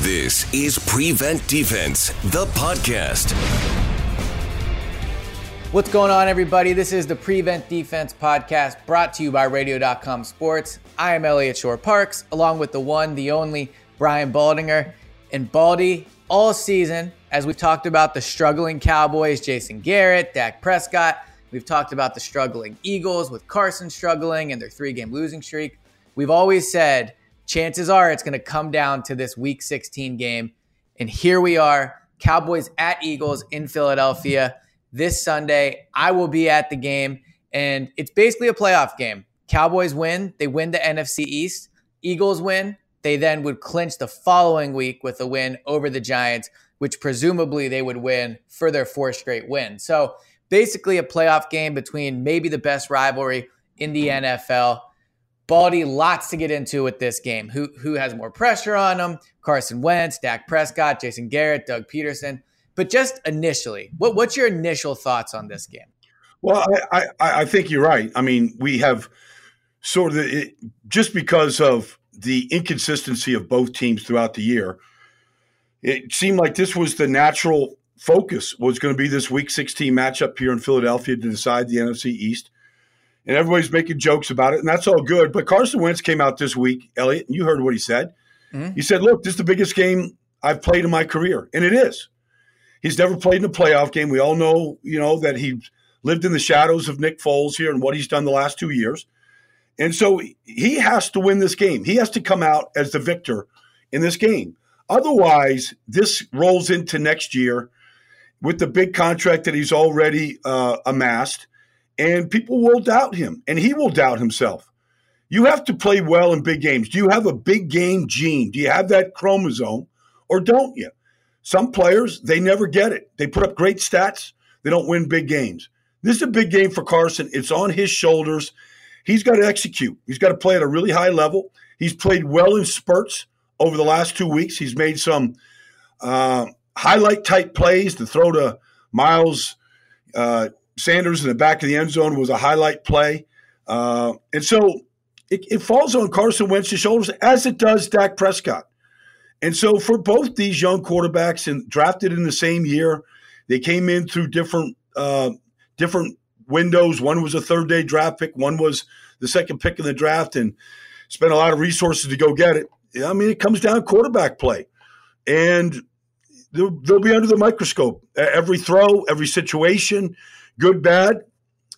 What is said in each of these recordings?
This is Prevent Defense, the podcast. What's going on, everybody? This is the Prevent Defense podcast brought to you by Radio.com Sports. I am Eliot Shorr-Parks, along with the one, the only Brian Baldinger. And Baldy, all season, as we've talked about the struggling Cowboys, Jason Garrett, Dak Prescott, we've talked about the struggling Eagles with Carson struggling and their three game losing streak. We've always said chances are it's going to come down to this week 16 game. And here we are Cowboys at Eagles in Philadelphia this Sunday. I will be at the game, and it's basically a playoff game. Cowboys win, they win the NFC East. Eagles win, they then would clinch the following week with a win over the Giants, which presumably they would win for their fourth straight win. So basically a playoff game between maybe the best rivalry in the NFL. Baldy, lots to get into with this game. Who who has more pressure on them? Carson Wentz, Dak Prescott, Jason Garrett, Doug Pederson. But just initially, what, what's your initial thoughts on this game? Well, I, I, I think you're right. I mean, we have sort of it, just because of the inconsistency of both teams throughout the year, it seemed like this was the natural focus was going to be this Week 16 matchup here in Philadelphia to decide the NFC East and everybody's making jokes about it, and that's all good. But Carson Wentz came out this week, Eliot, and you heard what he said. Mm-hmm. He said, "Look, this is the biggest game I've played in my career," and it is. He's never played in a playoff game. We all know, you know, that he lived in the shadows of Nick Foles here and what he's done the last two years, and so he has to win this game. He has to come out as the victor in this game. Otherwise, this rolls into next year with the big contract that he's already uh, amassed and people will doubt him, and he will doubt himself. You have to play well in big games. Do you have a big game gene? Do you have that chromosome, or don't you? Some players, they never get it. They put up great stats, they don't win big games. This is a big game for Carson. It's on his shoulders. He's got to execute. He's got to play at a really high level. He's played well in spurts over the last two weeks. He's made some uh, highlight type plays to throw to Miles uh, Sanders in the back of the end zone was a highlight play. Uh, and so it, it, falls on Carson Wentz's shoulders, as it does Dak Prescott. And so for both these young quarterbacks and drafted in the same year, they came in through different uh, different windows. One was a third day draft pick, one was the second pick in the draft, and spent a lot of resources to go get it. I mean, it comes down to quarterback play. And they'll, they'll be under the microscope. Every throw, every situation, good, bad.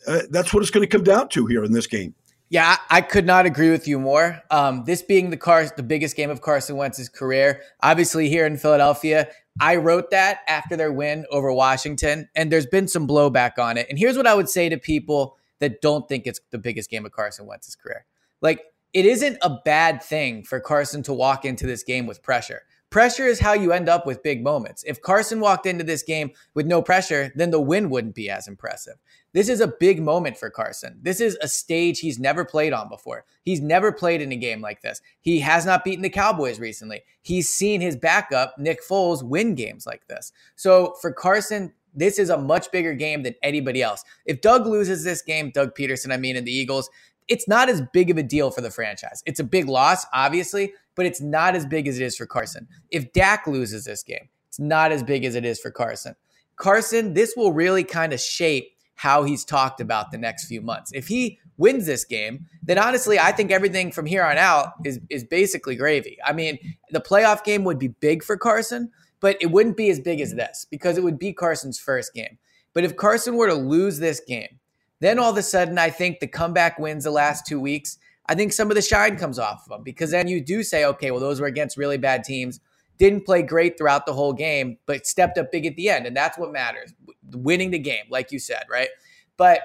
Uh, that's what it's going to come down to here in this game. Yeah, I could not agree with you more. Um, this being the car, the biggest game of Carson Wentz's career, obviously here in Philadelphia, I wrote that after their win over Washington, and there's been some blowback on it. And here's what I would say to people that don't think it's the biggest game of Carson Wentz's career: like it isn't a bad thing for Carson to walk into this game with pressure. Pressure is how you end up with big moments. If Carson walked into this game with no pressure, then the win wouldn't be as impressive. This is a big moment for Carson. This is a stage he's never played on before. He's never played in a game like this. He has not beaten the Cowboys recently. He's seen his backup, Nick Foles, win games like this. So for Carson, this is a much bigger game than anybody else. If Doug loses this game, Doug Pederson, I mean, in the Eagles, it's not as big of a deal for the franchise. It's a big loss, obviously, but it's not as big as it is for Carson. If Dak loses this game, it's not as big as it is for Carson. Carson, this will really kind of shape how he's talked about the next few months. If he wins this game, then honestly, I think everything from here on out is is basically gravy. I mean, the playoff game would be big for Carson, but it wouldn't be as big as this because it would be Carson's first game. But if Carson were to lose this game, then all of a sudden I think the comeback wins the last 2 weeks I think some of the shine comes off of them because then you do say, okay, well, those were against really bad teams. Didn't play great throughout the whole game, but stepped up big at the end. And that's what matters winning the game, like you said, right? But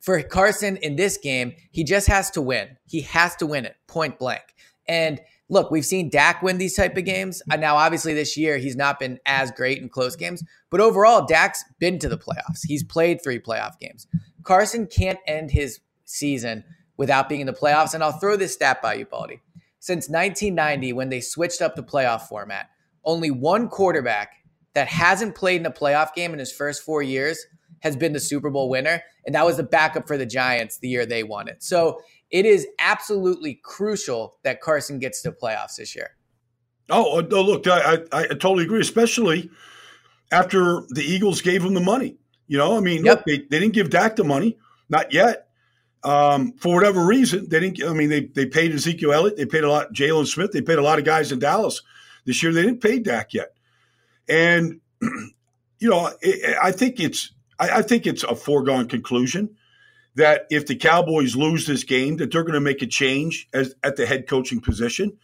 for Carson in this game, he just has to win. He has to win it point blank. And look, we've seen Dak win these type of games. And now, obviously, this year he's not been as great in close games, but overall, Dak's been to the playoffs. He's played three playoff games. Carson can't end his season without being in the playoffs. And I'll throw this stat by you, Baldy. Since 1990, when they switched up the playoff format, only one quarterback that hasn't played in a playoff game in his first four years has been the Super Bowl winner. And that was the backup for the Giants the year they won it. So it is absolutely crucial that Carson gets to playoffs this year. Oh, uh, look, I, I, I, totally agree, especially after the Eagles gave him the money. You know, I mean, yep. look, they, they didn't give Dak the money, not yet. Um, for whatever reason, they didn't. I mean, they they paid Ezekiel Elliott, they paid a lot, Jaylon Smith, they paid a lot of guys in Dallas this year. They didn't pay Dak yet, and you know, I think it's I, think it's a foregone conclusion that if the Cowboys lose this game, that they're going to make a change as, at the head coaching position.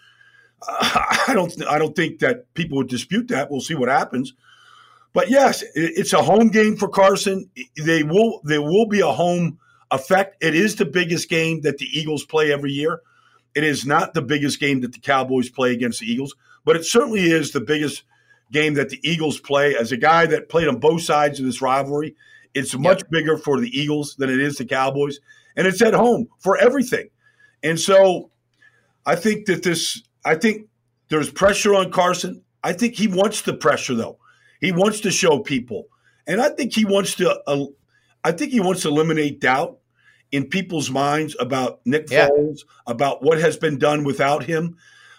Uh, I don't I don't think that people would dispute that. We'll see what happens. But yes, it's a home game for Carson. They will there will be a home effect. It is the biggest game that the Eagles play every year. It is not the biggest game that the Cowboys play against the Eagles, but it certainly is the biggest game that the Eagles play. As a guy that played on both sides of this rivalry, it's much yep. bigger for the Eagles than it is the Cowboys, and it's at home for everything. And so, I think that this. I think there's pressure on Carson. I think he wants the pressure though. He wants to show people, and I think he wants to. Uh, I think he wants to eliminate doubt in people's minds about Nick yeah. Foles, about what has been done without him,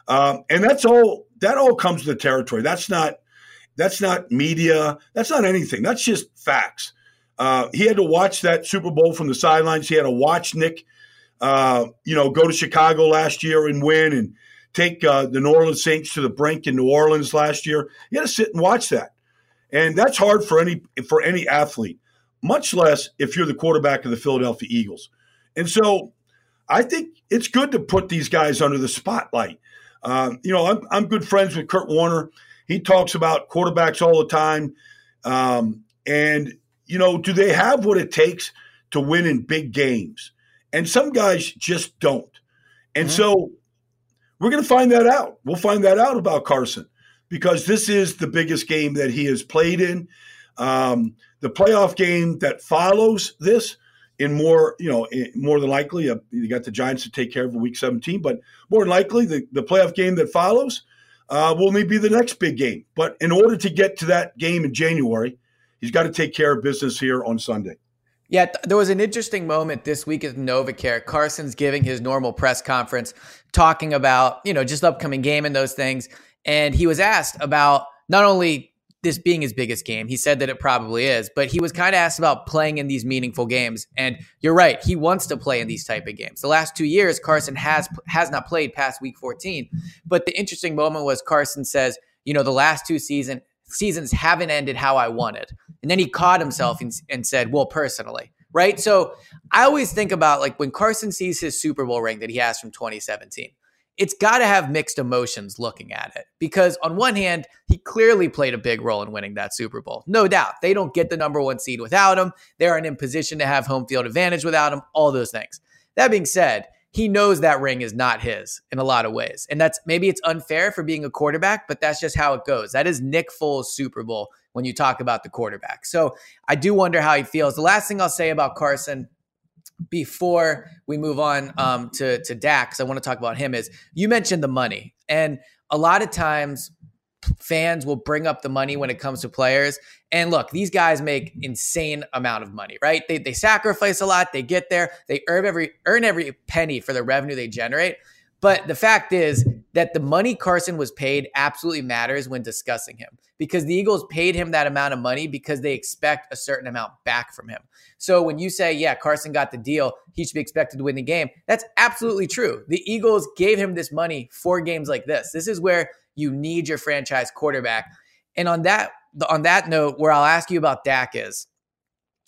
um, and that's all. That all comes to the territory. That's not. That's not media. That's not anything. That's just facts. Uh, he had to watch that Super Bowl from the sidelines. He had to watch Nick, uh, you know, go to Chicago last year and win, and take uh, the New Orleans Saints to the brink in New Orleans last year. He had to sit and watch that, and that's hard for any for any athlete, much less if you're the quarterback of the Philadelphia Eagles. And so, I think it's good to put these guys under the spotlight. Um, you know, I'm, I'm good friends with Kurt Warner. He talks about quarterbacks all the time, um, and you know, do they have what it takes to win in big games? And some guys just don't. And mm-hmm. so we're going to find that out. We'll find that out about Carson because this is the biggest game that he has played in. Um, the playoff game that follows this, in more, you know, more than likely, uh, you got the Giants to take care of in Week 17, but more than likely, the, the playoff game that follows uh, will maybe be the next big game. But in order to get to that game in January, he's got to take care of business here on Sunday. Yeah, there was an interesting moment this week at NovaCare. Carson's giving his normal press conference, talking about you know just upcoming game and those things, and he was asked about not only this being his biggest game. He said that it probably is, but he was kind of asked about playing in these meaningful games. And you're right, he wants to play in these type of games. The last two years, Carson has has not played past Week 14. But the interesting moment was Carson says, you know, the last two season seasons haven't ended how I wanted. And then he caught himself and, and said, well, personally, right? So I always think about like when Carson sees his Super Bowl ring that he has from 2017, it's got to have mixed emotions looking at it because on one hand, he clearly played a big role in winning that Super Bowl. No doubt. They don't get the number one seed without him. They aren't in position to have home field advantage without him, all those things. That being said, he knows that ring is not his in a lot of ways. And that's maybe it's unfair for being a quarterback, but that's just how it goes. That is Nick Foles' Super Bowl when you talk about the quarterback. So I do wonder how he feels. The last thing I'll say about Carson before we move on um, to, to Dak, because I want to talk about him, is you mentioned the money. And a lot of times fans will bring up the money when it comes to players. And look, these guys make insane amount of money, right? They, they sacrifice a lot. They get there. They earn every earn every penny for the revenue they generate. But the fact is that the money Carson was paid absolutely matters when discussing him because the Eagles paid him that amount of money because they expect a certain amount back from him. So when you say, yeah, Carson got the deal, he should be expected to win the game, that's absolutely true. The Eagles gave him this money for games like this. This is where you need your franchise quarterback. And on that on that note, where I'll ask you about Dak is,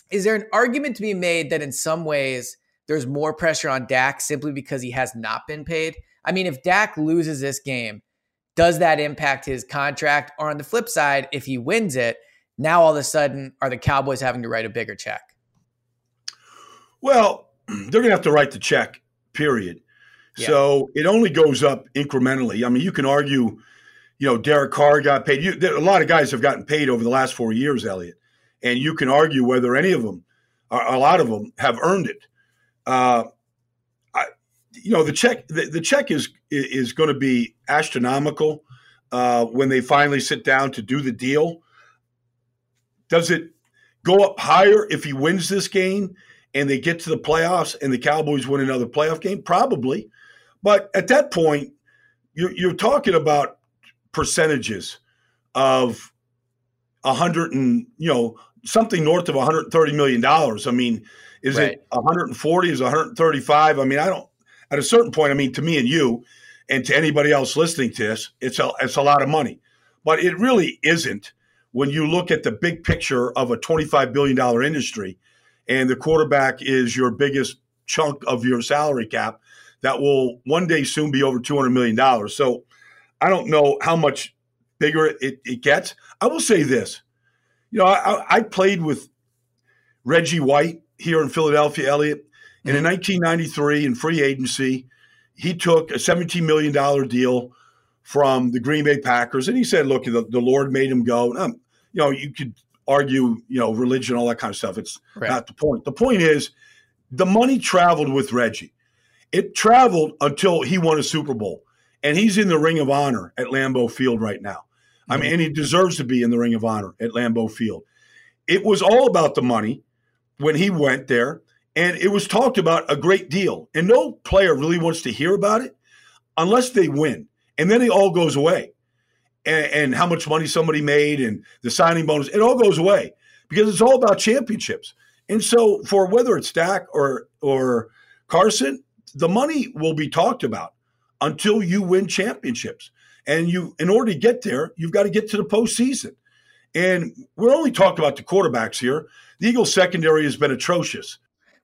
is there an argument to be made that in some ways there's more pressure on Dak simply because he has not been paid. I mean, if Dak loses this game, does that impact his contract? Or on the flip side, if he wins it, now all of a sudden are the Cowboys having to write a bigger check? Well, they're going to have to write the check, period. Yeah. So it only goes up incrementally. I mean, you can argue, you know, Derek Carr got paid. You, a lot of guys have gotten paid over the last four years, Eliot. And you can argue whether any of them, a lot of them, have earned it. Uh, I, you know, the check, the, the check is is going to be astronomical uh, when they finally sit down to do the deal. Does it go up higher if he wins this game and they get to the playoffs and the Cowboys win another playoff game? Probably. But at that point, you're talking about percentages of a hundred and you know something north of 130 million dollars. I mean, is right. it 140? Is 135? I mean, I don't. At a certain point, I mean, to me and you, and to anybody else listening to this, it's a it's a lot of money, but it really isn't when you look at the big picture of a 25 billion dollar industry, and the quarterback is your biggest chunk of your salary cap that will one day soon be over $200 million. So I don't know how much bigger it, it gets. I will say this. You know, I, I played with Reggie White here in Philadelphia, Eliot. And in 1993, in free agency, he took a $17 million deal from the Green Bay Packers. And he said, look, the, the Lord made him go. Um, you know, you could argue, you know, religion, all that kind of stuff. It's right. not the point. The point is the money traveled with Reggie. It traveled until he won a Super Bowl, and he's in the Ring of Honor at Lambeau Field right now. I mean, and he deserves to be in the Ring of Honor at Lambeau Field. It was all about the money when he went there, and it was talked about a great deal. And no player really wants to hear about it unless they win, and then it all goes away. And, and how much money somebody made and the signing bonus, it all goes away because it's all about championships. And so, for whether it's Dak or or Carson, the money will be talked about until you win championships. And you, in order to get there, you've got to get to the postseason. And we're only talking about the quarterbacks here. The Eagles secondary has been atrocious.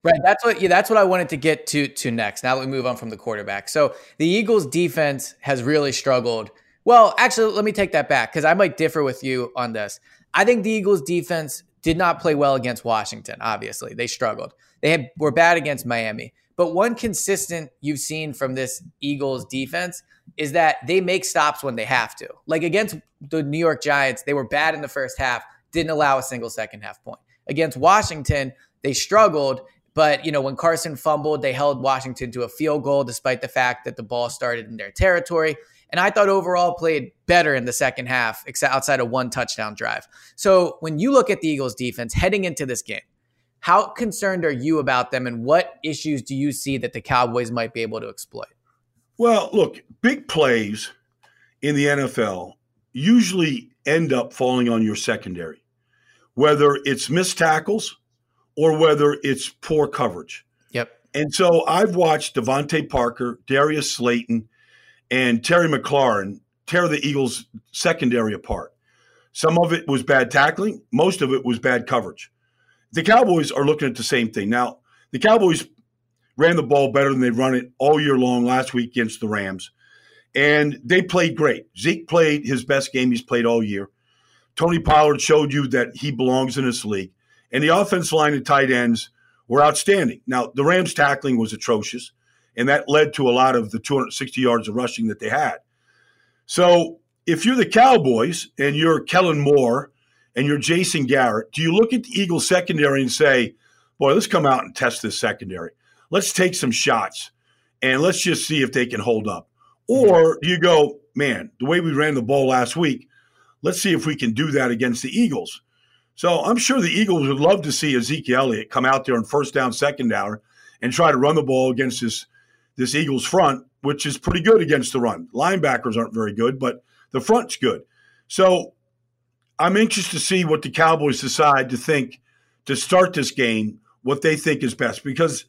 Right. That's what yeah, that's what I wanted to get to to next. Now that we move on from the quarterback. So the Eagles defense has really struggled. Well, actually, let me take that back because I might differ with you on this. I think the Eagles defense did not play well against Washington, obviously. They struggled. They had, were bad against Miami. But one consistent you've seen from this Eagles defense is that they make stops when they have to. Like against the New York Giants, they were bad in the first half, didn't allow a single second half point. Against Washington, they struggled, but you know, when Carson fumbled, they held Washington to a field goal despite the fact that the ball started in their territory. And I thought overall played better in the second half, except outside of one touchdown drive. So when you look at the Eagles defense heading into this game, how concerned are you about them, and what issues do you see that the Cowboys might be able to exploit? Well, look, big plays in the NFL usually end up falling on your secondary, whether it's missed tackles or whether it's poor coverage. Yep. And so I've watched DeVante Parker, Darius Slayton, and Terry McLaurin tear the Eagles' secondary apart. Some of it was bad tackling, most of it was bad coverage the Cowboys are looking at the same thing. Now, the Cowboys ran the ball better than they've run it all year long last week against the Rams. And they played great. Zeke played his best game he's played all year. Tony Pollard showed you that he belongs in this league. And the offense line and tight ends were outstanding. Now, the Rams tackling was atrocious, and that led to a lot of the 260 yards of rushing that they had. So if you're the Cowboys and you're Kellen Moore and you're Jason Garrett, do you look at the Eagles secondary and say, boy, let's come out and test this secondary? Let's take some shots and let's just see if they can hold up. Or do you go, man, the way we ran the ball last week, let's see if we can do that against the Eagles. So I'm sure the Eagles would love to see Ezekiel Elliott come out there on first down, second down, and try to run the ball against this this Eagles front, which is pretty good against the run. Linebackers aren't very good, but the front's good. So I'm anxious to see what the Cowboys decide to think to start this game, what they think is best. Because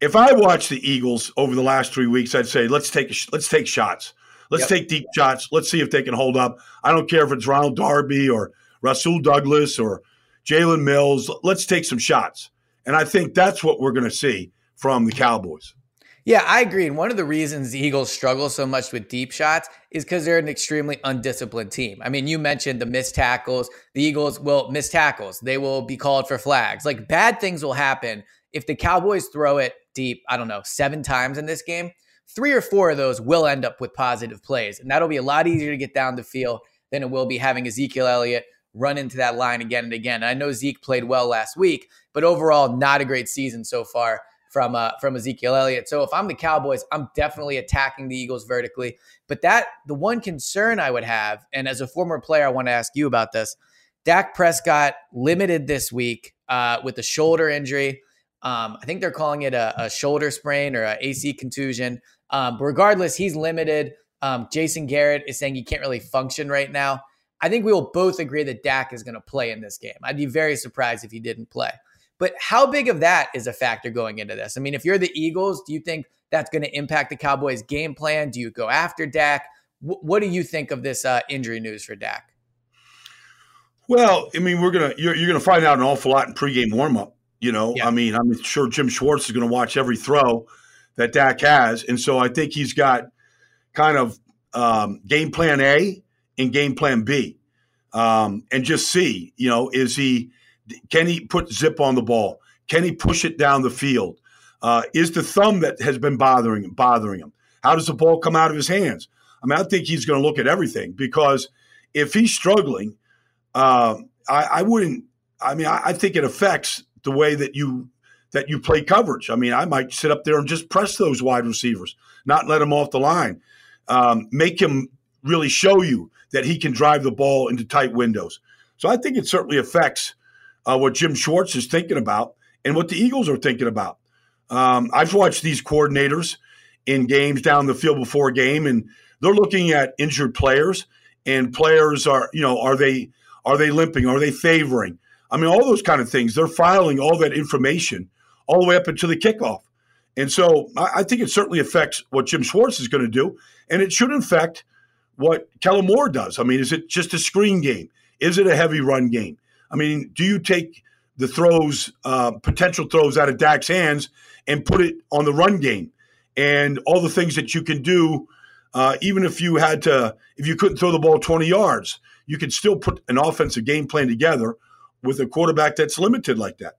if I watch the Eagles over the last three weeks, I'd say let's take let's take shots. Let's yep. take deep shots. Let's see if they can hold up. I don't care if it's Ronald Darby or Rasul Douglas or Jalen Mills. Let's take some shots. And I think that's what we're going to see from the Cowboys. Yeah, I agree. And one of the reasons the Eagles struggle so much with deep shots is because they're an extremely undisciplined team. I mean, you mentioned the missed tackles. The Eagles will miss tackles. They will be called for flags. Like bad things will happen if the Cowboys throw it deep, I don't know, seven times in this game. Three or four of those will end up with positive plays. And that'll be a lot easier to get down the field than it will be having Ezekiel Elliott run into that line again and again. And I know Zeke played well last week, but overall, not a great season so far from uh, from Ezekiel Elliott. So if I'm the Cowboys, I'm definitely attacking the Eagles vertically. But that the one concern I would have, and as a former player, I want to ask you about this. Dak Prescott limited this week uh, with a shoulder injury. Um, I think they're calling it a, a shoulder sprain or a AC contusion. Um, but regardless, he's limited. Um, Jason Garrett is saying he can't really function right now. I think we will both agree that Dak is going to play in this game. I'd be very surprised if he didn't play. But how big of that is a factor going into this? I mean, if you're the Eagles, do you think that's going to impact the Cowboys' game plan? Do you go after Dak? W- what do you think of this uh, injury news for Dak? Well, I mean, we're gonna you're, you're gonna find out an awful lot in pregame warmup. You know, yeah. I mean, I'm sure Jim Schwartz is going to watch every throw that Dak has, and so I think he's got kind of um, game plan A and game plan B, um, and just see, you know, is he can he put zip on the ball? Can he push it down the field? Uh, is the thumb that has been bothering him bothering him? How does the ball come out of his hands? I mean, I think he's going to look at everything because if he's struggling, uh, I, I, wouldn't. I mean, I, I, think it affects the way that you that you play coverage. I mean, I might sit up there and just press those wide receivers, not let them off the line, um, make him really show you that he can drive the ball into tight windows. So I think it certainly affects uh, what Jim Schwartz is thinking about and what the Eagles are thinking about. Um, I've watched these coordinators in games down the field before game, and they're looking at injured players, and players are, you know, are they are they limping? Are they favoring? I mean, all those kind of things. They're filing all that information all the way up until the kickoff. And so I, I think it certainly affects what Jim Schwartz is going to do, and it should affect what Kellen Moore does. I mean, is it just a screen game? Is it a heavy run game? I mean, do you take the throws, uh, potential throws out of Dak's hands and put it on the run game and all the things that you can do, uh, even if you had to, if you couldn't throw the ball 20 yards, you could still put an offensive game plan together with a quarterback that's limited like that.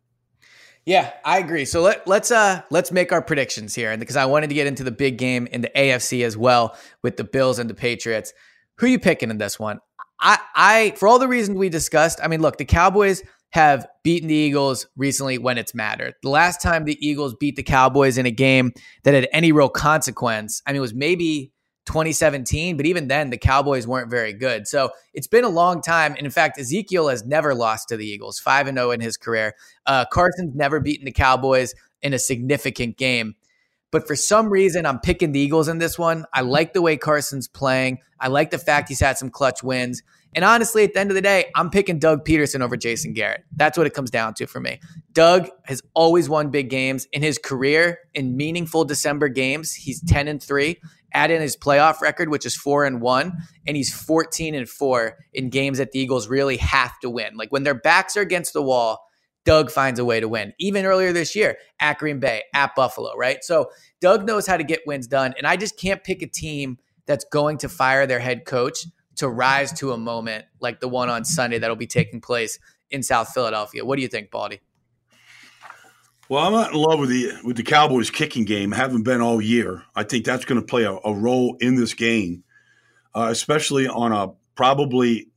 Yeah, I agree. So let, let's uh let's make our predictions here, and because I wanted to get into the big game in the AFC as well with the Bills and the Patriots. Who are you picking in this one? I, I, for all the reasons we discussed, I mean, look, the Cowboys have beaten the Eagles recently when it's mattered. The last time the Eagles beat the Cowboys in a game that had any real consequence, I mean, it was maybe 2017, but even then, the Cowboys weren't very good. So it's been a long time. And in fact, Ezekiel has never lost to the Eagles, 5 0 in his career. Uh, Carson's never beaten the Cowboys in a significant game. But for some reason, I'm picking the Eagles in this one. I like the way Carson's playing. I like the fact he's had some clutch wins. And honestly, at the end of the day, I'm picking Doug Pederson over Jason Garrett. That's what it comes down to for me. Doug has always won big games in his career in meaningful December games. He's 10 and 3. Add in his playoff record, which is 4 and 1, and he's 14 and 4 in games that the Eagles really have to win. Like when their backs are against the wall, Doug finds a way to win. Even earlier this year at Green Bay, at Buffalo, right? So Doug knows how to get wins done. And I just can't pick a team that's going to fire their head coach to rise to a moment like the one on Sunday that'll be taking place in South Philadelphia. What do you think, Baldy? Well, I'm not in love with the with the Cowboys kicking game. I haven't been all year. I think that's going to play a, a, role in this game, uh, especially on a probably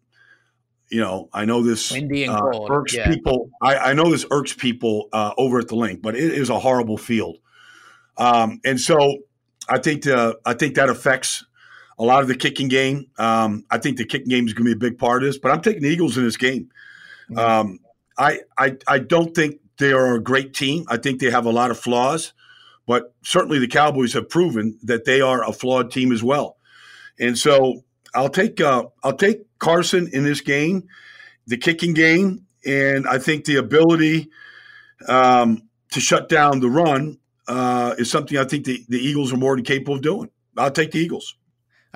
you know, I know this uh, irks yeah. people. I, I, know this irks people uh, over at the Linc, but it is a horrible field, um, and so I think the, I think that affects a lot of the kicking game. Um, I think the kicking game is going to be a big part of this, but I'm taking the Eagles in this game. Mm-hmm. Um, I, I I don't think they are a great team. I think they have a lot of flaws, but certainly the Cowboys have proven that they are a flawed team as well, and so I'll take uh, I'll take Carson in this game, the kicking game, and I think the ability um, to shut down the run uh, is something I think the, the Eagles are more than capable of doing. I'll take the Eagles.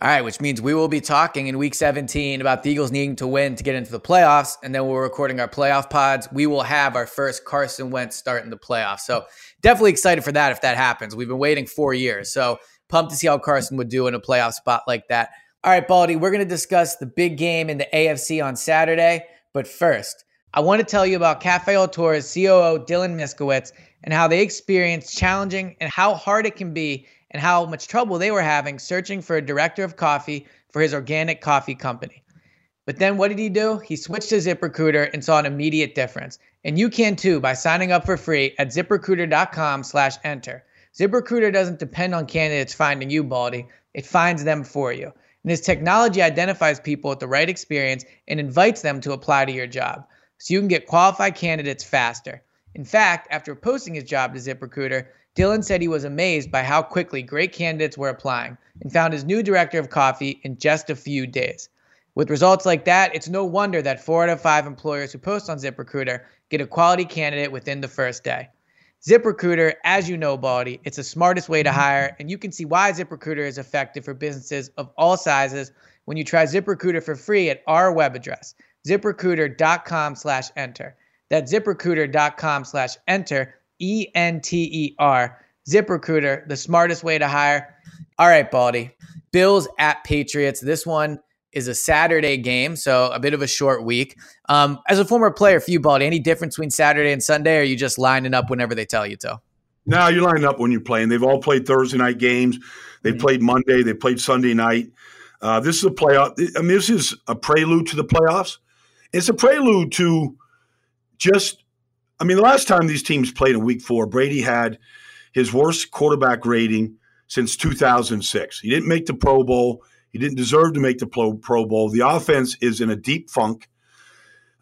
All right, which means we will be talking in week 17 about the Eagles needing to win to get into the playoffs. And then we're recording our playoff pods. We will have our first Carson Wentz start in the playoffs. So definitely excited for that if that happens. We've been waiting four years. So pumped to see how Carson would do in a playoff spot like that. All right, Baldy, we're going to discuss the big game in the AFC on Saturday. But first, I want to tell you about Cafe Autor's COO, Dylan Miskowitz, and how they experienced challenging and how hard it can be and how much trouble they were having searching for a director of coffee for his organic coffee company. But then what did he do? He switched to ZipRecruiter and saw an immediate difference. And you can too by signing up for free at ziprecruiter.com slash enter. ZipRecruiter doesn't depend on candidates finding you, Baldy. It finds them for you. And this technology identifies people with the right experience and invites them to apply to your job. So you can get qualified candidates faster. In fact, after posting his job to ZipRecruiter, Dylan said he was amazed by how quickly great candidates were applying and found his new director of coffee in just a few days. With results like that, it's no wonder that four out of five employers who post on ZipRecruiter get a quality candidate within the first day. ZipRecruiter, as you know, Baldy, it's the smartest way to mm-hmm. hire, and you can see why ZipRecruiter is effective for businesses of all sizes when you try ZipRecruiter for free at our web address, ziprecruiter.com slash enter. That's ziprecruiter.com slash enter E N T E R. ZipRecruiter, the smartest way to hire. All right, Baldy. Bills at Patriots. This one is a Saturday game, so a bit of a short week. Um, as a former player for you, Baldy, any difference between Saturday and Sunday, or are you just lining up whenever they tell you to? No, you're lining up when you're playing. They've all played Thursday night games. They mm-hmm. played Monday. They played Sunday night. Uh, this is a playoff. I mean, this is a prelude to the playoffs. It's a prelude to just I mean, the last time these teams played in week four, Brady had his worst quarterback rating since 2006. He didn't make the Pro Bowl. He didn't deserve to make the Pro, Bowl. The offense is in a deep funk.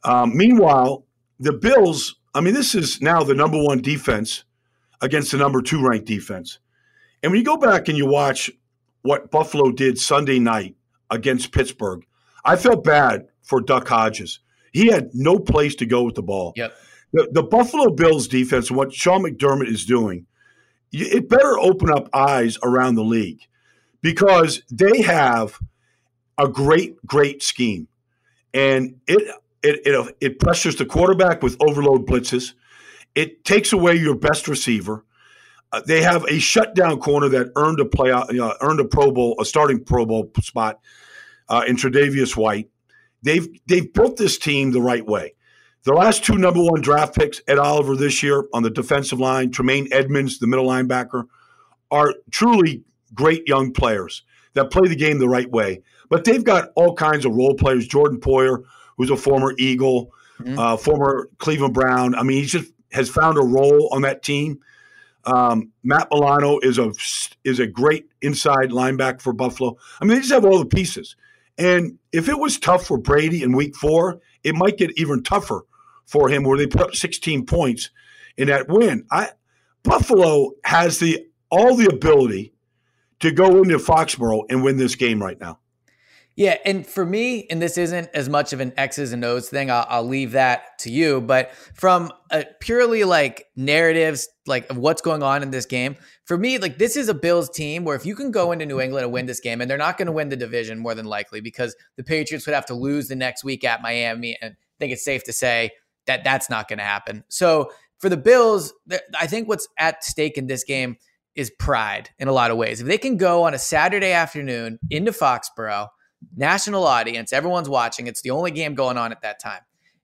Um, meanwhile, the Bills, I mean, this is now the number one defense against the number two ranked defense. And when you go back and you watch what Buffalo did Sunday night against Pittsburgh, I felt bad for Duck Hodges. He had no place to go with the ball. Yep the, the Buffalo Bills defense, what Sean McDermott is doing, it better open up eyes around the league because they have a great, great scheme. And it it, it, it pressures the quarterback with overload blitzes. It takes away your best receiver. Uh, they have a shutdown corner that earned a play, uh, earned a Pro Bowl, a starting Pro Bowl spot uh, in Tre'Davious White. They've they've built this team the right way. The last two number one draft picks, Ed Oliver this year on the defensive line, Tremaine Edmunds, the middle linebacker, are truly great young players that play the game the right way. But they've got all kinds of role players. Jordan Poyer, who's a former Eagle, mm-hmm. uh, former Cleveland Brown. I mean, he just has found a role on that team. Um, Matt Milano is a is a great inside linebacker for Buffalo. I mean, they just have all the pieces. And if it was tough for Brady in Week Four, it might get even tougher for him where they put up 16 points in that win. I Buffalo has the all the ability to go into Foxborough and win this game right now. Yeah, and for me, and this isn't as much of an X's and O's thing. I'll, I'll leave that to you. But from a purely like narratives, like of what's going on in this game, for me, like this is a Bills team where if you can go into New England and win this game, and they're not going to win the division more than likely because the Patriots would have to lose the next week at Miami, and I think it's safe to say that that's not going to happen. So for the Bills, I think what's at stake in this game is pride in a lot of ways. If they can go on a Saturday afternoon into Foxborough, national audience, everyone's watching, it's the only game going on at that time.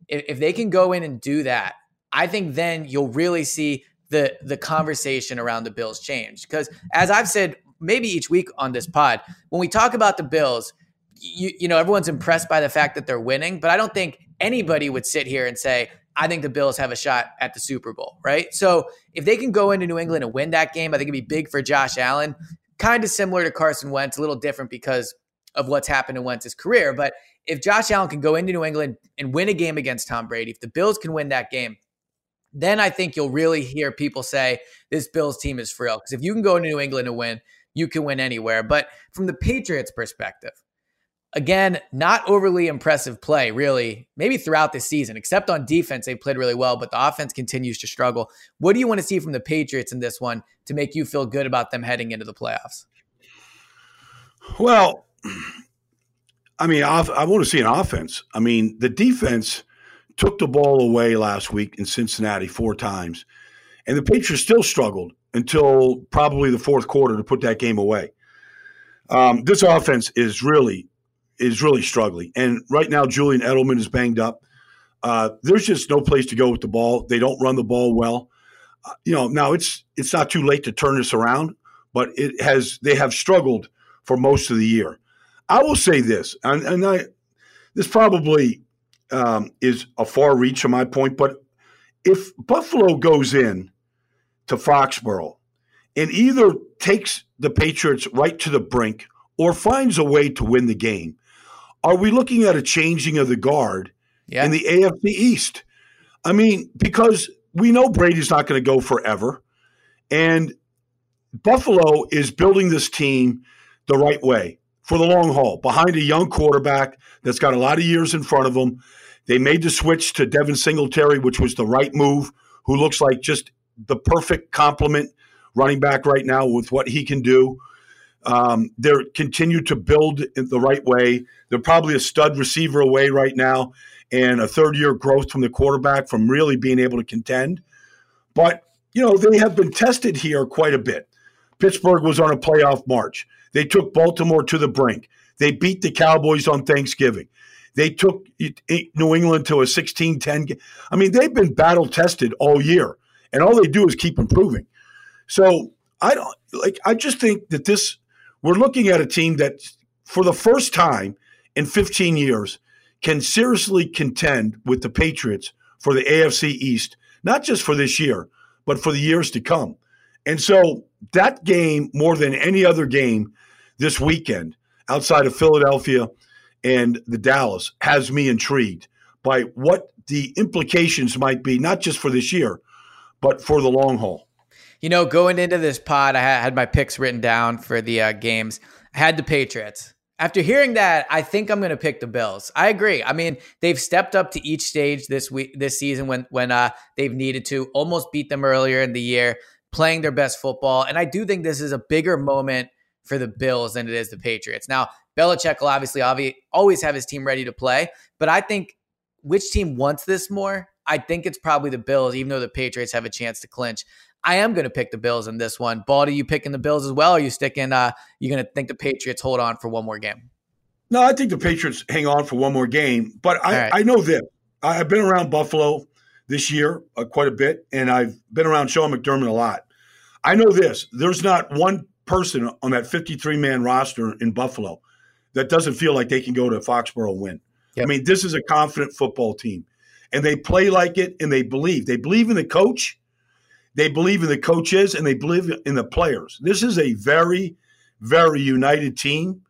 If, if they can go in and do that, I think then you'll really see the the conversation around the Bills change. Because as I've said maybe each week on this pod, when we talk about the Bills, you, you know, everyone's impressed by the fact that they're winning, but I don't think anybody would sit here and say, I think the Bills have a shot at the Super Bowl, right? So if they can go into New England and win that game, I think it'd be big for Josh Allen. Kind of similar to Carson Wentz, a little different because of what's happened in Wentz's career. But if Josh Allen can go into New England and win a game against Tom Brady, if the Bills can win that game, then I think you'll really hear people say this Bills team is for real. Because if you can go into New England and win, you can win anywhere. But from the Patriots' perspective, Again, not overly impressive play, really, maybe throughout the season, except on defense. They played really well, but the offense continues to struggle. What do you want to see from the Patriots in this one to make you feel good about them heading into the playoffs? Well, I mean, I want to see an offense. I mean, the defense took the ball away last week in Cincinnati four times, and the Patriots still struggled until probably the fourth quarter to put that game away. Um, this offense is really is really struggling, and right now Julian Edelman is banged up. Uh, there's just no place to go with the ball. They don't run the ball well. Uh, you know, now it's it's not too late to turn this around, but it has they have struggled for most of the year. I will say this, and, and I this probably um, is a far reach of my point, but if Buffalo goes in to Foxborough and either takes the Patriots right to the brink or finds a way to win the game, are we looking at a changing of the guard yeah. in the AFC East? I mean, because we know Brady's not going to go forever, and Buffalo is building this team the right way for the long haul behind a young quarterback that's got a lot of years in front of him. They made the switch to Devin Singletary, which was the right move, who looks like just the perfect complement running back right now with what he can do. Um, they're continue to build in the right way. They're probably a stud receiver away right now and a third year growth from the quarterback from really being able to contend. But, you know, they have been tested here quite a bit. Pittsburgh was on a playoff march. They took Baltimore to the brink. They beat the Cowboys on Thanksgiving. They took New England to a 16 10. I mean, they've been battle tested all year, and all they do is keep improving. So I don't like, I just think that this, we're looking at a team that for the first time in 15 years can seriously contend with the Patriots for the AFC East, not just for this year, but for the years to come. And so that game, more than any other game this weekend outside of Philadelphia and the Dallas, has me intrigued by what the implications might be, not just for this year, but for the long haul. You know, going into this pod, I had my picks written down for the uh, games. I had the Patriots. After hearing that, I think I'm going to pick the Bills. I agree. I mean, they've stepped up to each stage this week, this season when when uh, they've needed to. Almost beat them earlier in the year, playing their best football, and I do think this is a bigger moment for the Bills than it is the Patriots. Now, Belichick will obviously obvi- always have his team ready to play, but I think which team wants this more? I think it's probably the Bills, even though the Patriots have a chance to clinch. I am going to pick the Bills in this one. Baldy, you picking the Bills as well? are you sticking? Uh, you going to think the Patriots hold on for one more game? No, I think the Patriots hang on for one more game. But I, right. I know this. I've been around Buffalo this year uh, quite a bit, and I've been around Sean McDermott a lot. I know this. There's not one person on that 53 man roster in Buffalo that doesn't feel like they can go to Foxborough and win. Yep. I mean, this is a confident football team, and they play like it, and they believe. They believe in the coach, they believe in the coaches and they believe in the players. This is a very, very united team,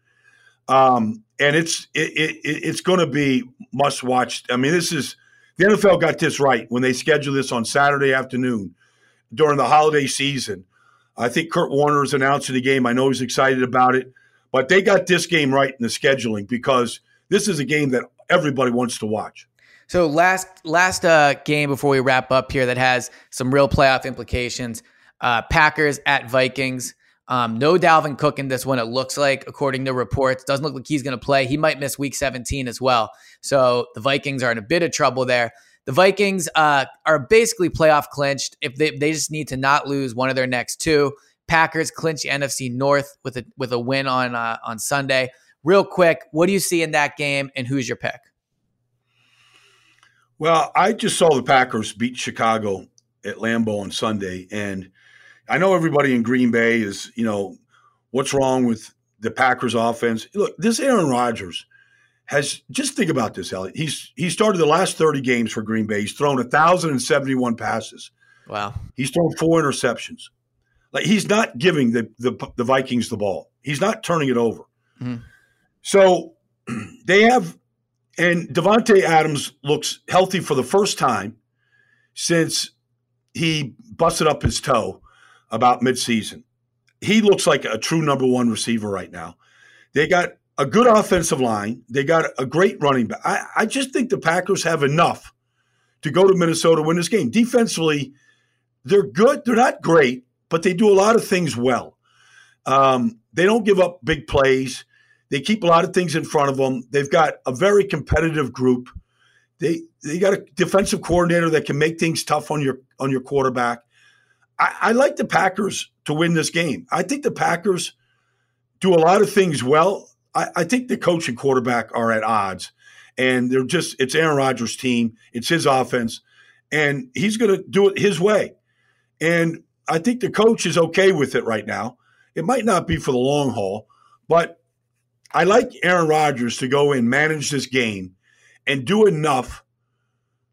um, and it's it, it, it's going to be must watch. I mean, this is the NFL got this right when they scheduled this on Saturday afternoon during the holiday season. I think Kurt Warner is announcing the game. I know he's excited about it, but they got this game right in the scheduling because this is a game that everybody wants to watch. So last last uh, game before we wrap up here that has some real playoff implications. Uh, Packers at Vikings. Um, no Dalvin Cook in this one. It looks like, according to reports, doesn't look like he's going to play. He might miss Week 17 as well. So the Vikings are in a bit of trouble there. The Vikings uh, are basically playoff clinched. If they they just need to not lose one of their next two. Packers clinch NFC North with a with a win on uh, on Sunday. Real quick, what do you see in that game, and who's your pick? Well, I just saw the Packers beat Chicago at Lambeau on Sunday, and I know everybody in Green Bay is, you know, what's wrong with the Packers offense? Look, this Aaron Rodgers has just think about this, Eliot. He's he started the last 30 games for Green Bay. He's thrown 1,071 passes. Wow. He's thrown four interceptions. Like he's not giving the the, the Vikings the ball. He's not turning it over. Mm-hmm. So they have and Davante Adams looks healthy for the first time since he busted up his toe about midseason. He looks like a true number one receiver right now. They got a good offensive line. They got a great running back. I, I just think the Packers have enough to go to Minnesota win this game. Defensively, they're good. They're not great, but they do a lot of things well. Um, they don't give up big plays. They keep a lot of things in front of them. They've got a very competitive group. They they got a defensive coordinator that can make things tough on your on your quarterback. I, I like the Packers to win this game. I think the Packers do a lot of things well. I, I think the coach and quarterback are at odds, and they're just it's Aaron Rodgers' team. It's his offense, and he's going to do it his way. And I think the coach is okay with it right now. It might not be for the long haul, but I like Aaron Rodgers to go and manage this game and do enough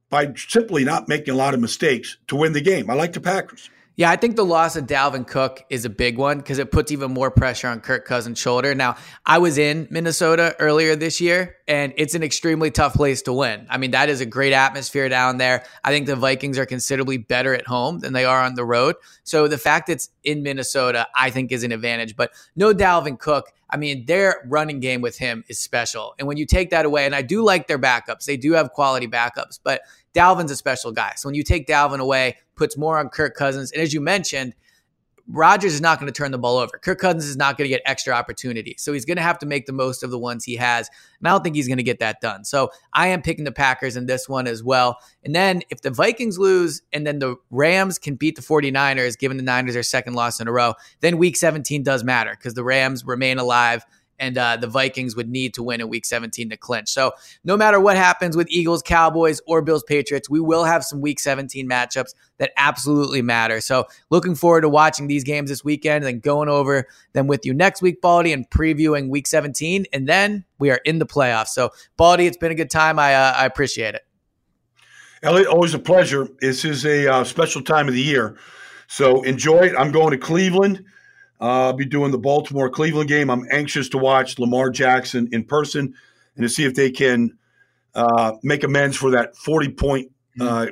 by simply not making a lot of mistakes to win the game. I like the Packers. Yeah, I think the loss of Dalvin Cook is a big one because it puts even more pressure on Kirk Cousins' shoulder. Now, I was in Minnesota earlier this year, and it's an extremely tough place to win. I mean, that is a great atmosphere down there. I think the Vikings are considerably better at home than they are on the road. So the fact it's in Minnesota, I think, is an advantage. But no Dalvin Cook. I mean, their running game with him is special. And when you take that away, and I do like their backups, they do have quality backups, but Dalvin's a special guy. So when you take Dalvin away, puts more on Kirk Cousins. And as you mentioned, Rodgers is not going to turn the ball over. Kirk Cousins is not going to get extra opportunities. So he's going to have to make the most of the ones he has. And I don't think he's going to get that done. So I am picking the Packers in this one as well. And then if the Vikings lose and then the Rams can beat the 49ers, given the Niners their second loss in a row, then week 17 does matter because the Rams remain alive and uh, the Vikings would need to win in Week 17 to clinch. So no matter what happens with Eagles, Cowboys, or Bills, Patriots, we will have some Week 17 matchups that absolutely matter. So looking forward to watching these games this weekend and going over them with you next week, Baldy, and previewing Week 17, and then we are in the playoffs. So Baldy, it's been a good time. I uh, I appreciate it. Eliot, always a pleasure. This is a uh, special time of the year. So enjoy it. I'm going to Cleveland. Uh, I'll be doing the Baltimore Cleveland game. I'm anxious to watch Lamar Jackson in person and to see if they can uh, make amends for that 40 point uh,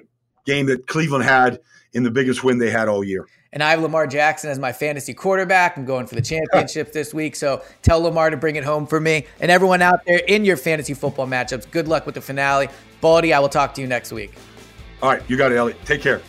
game that Cleveland had in the biggest win they had all year. And I have Lamar Jackson as my fantasy quarterback. I'm going for the championship this week. So tell Lamar to bring it home for me. And everyone out there in your fantasy football matchups, good luck with the finale. Baldy, I will talk to you next week. All right. You got it, Eliot. Take care.